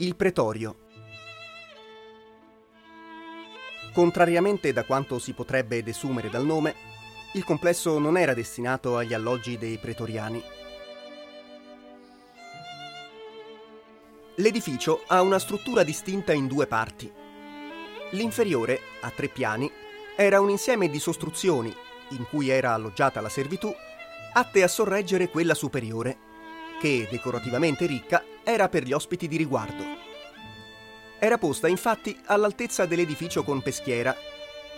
Il pretorio. Contrariamente da quanto si potrebbe desumere dal nome, il complesso non era destinato agli alloggi dei pretoriani. L'edificio ha una struttura distinta in due parti. L'inferiore, a tre piani, era un insieme di sostruzioni in cui era alloggiata la servitù, atte a sorreggere quella superiore, che, decorativamente ricca, era per gli ospiti di riguardo. Era posta infatti all'altezza dell'edificio con peschiera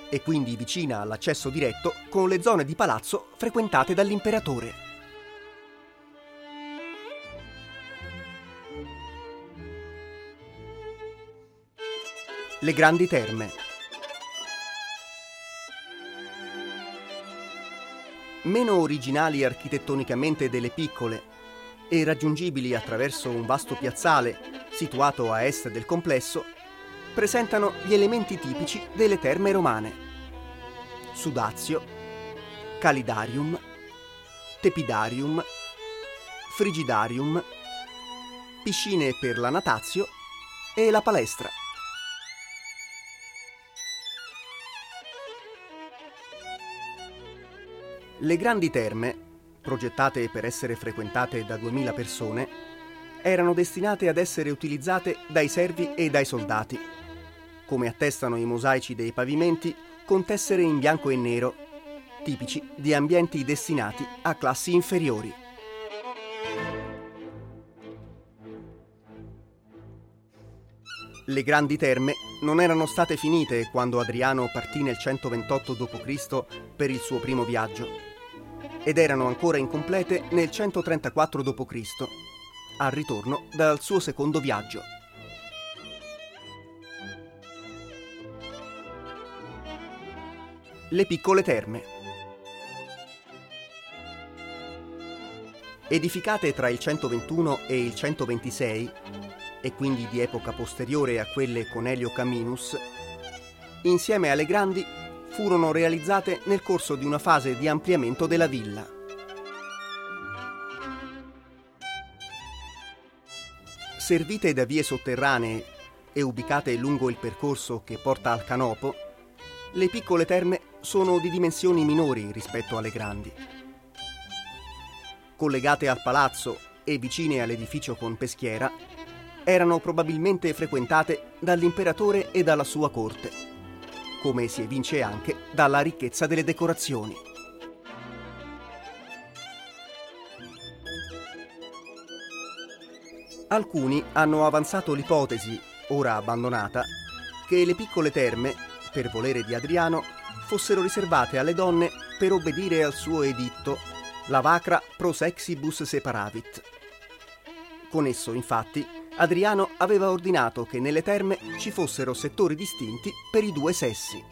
e quindi vicina all'accesso diretto con le zone di palazzo frequentate dall'imperatore. Le grandi terme. Meno originali architettonicamente delle piccole e raggiungibili attraverso un vasto piazzale situato a est del complesso, presentano gli elementi tipici delle terme romane. Sudazio, calidarium, tepidarium, frigidarium, piscine per la natazio e la palestra. Le grandi terme, progettate per essere frequentate da 2000 persone, erano destinate ad essere utilizzate dai servi e dai soldati, come attestano i mosaici dei pavimenti con tessere in bianco e nero, tipici di ambienti destinati a classi inferiori. Le grandi terme non erano state finite quando Adriano partì nel 128 d.C. per il suo primo viaggio ed erano ancora incomplete nel 134 d.C., al ritorno dal suo secondo viaggio. Le piccole terme. Edificate tra il 121 e il 126, e quindi di epoca posteriore a quelle con Elio Caminus, insieme alle grandi furono realizzate nel corso di una fase di ampliamento della villa. Servite da vie sotterranee e ubicate lungo il percorso che porta al canopo, le piccole terme sono di dimensioni minori rispetto alle grandi. Collegate al palazzo e vicine all'edificio con peschiera, erano probabilmente frequentate dall'imperatore e dalla sua corte come si evince anche dalla ricchezza delle decorazioni. Alcuni hanno avanzato l'ipotesi, ora abbandonata, che le piccole terme, per volere di Adriano, fossero riservate alle donne per obbedire al suo editto Lavacra pro sexibus separavit. Con esso, infatti, Adriano aveva ordinato che nelle terme ci fossero settori distinti per i due sessi.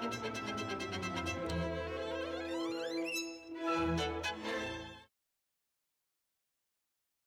Thank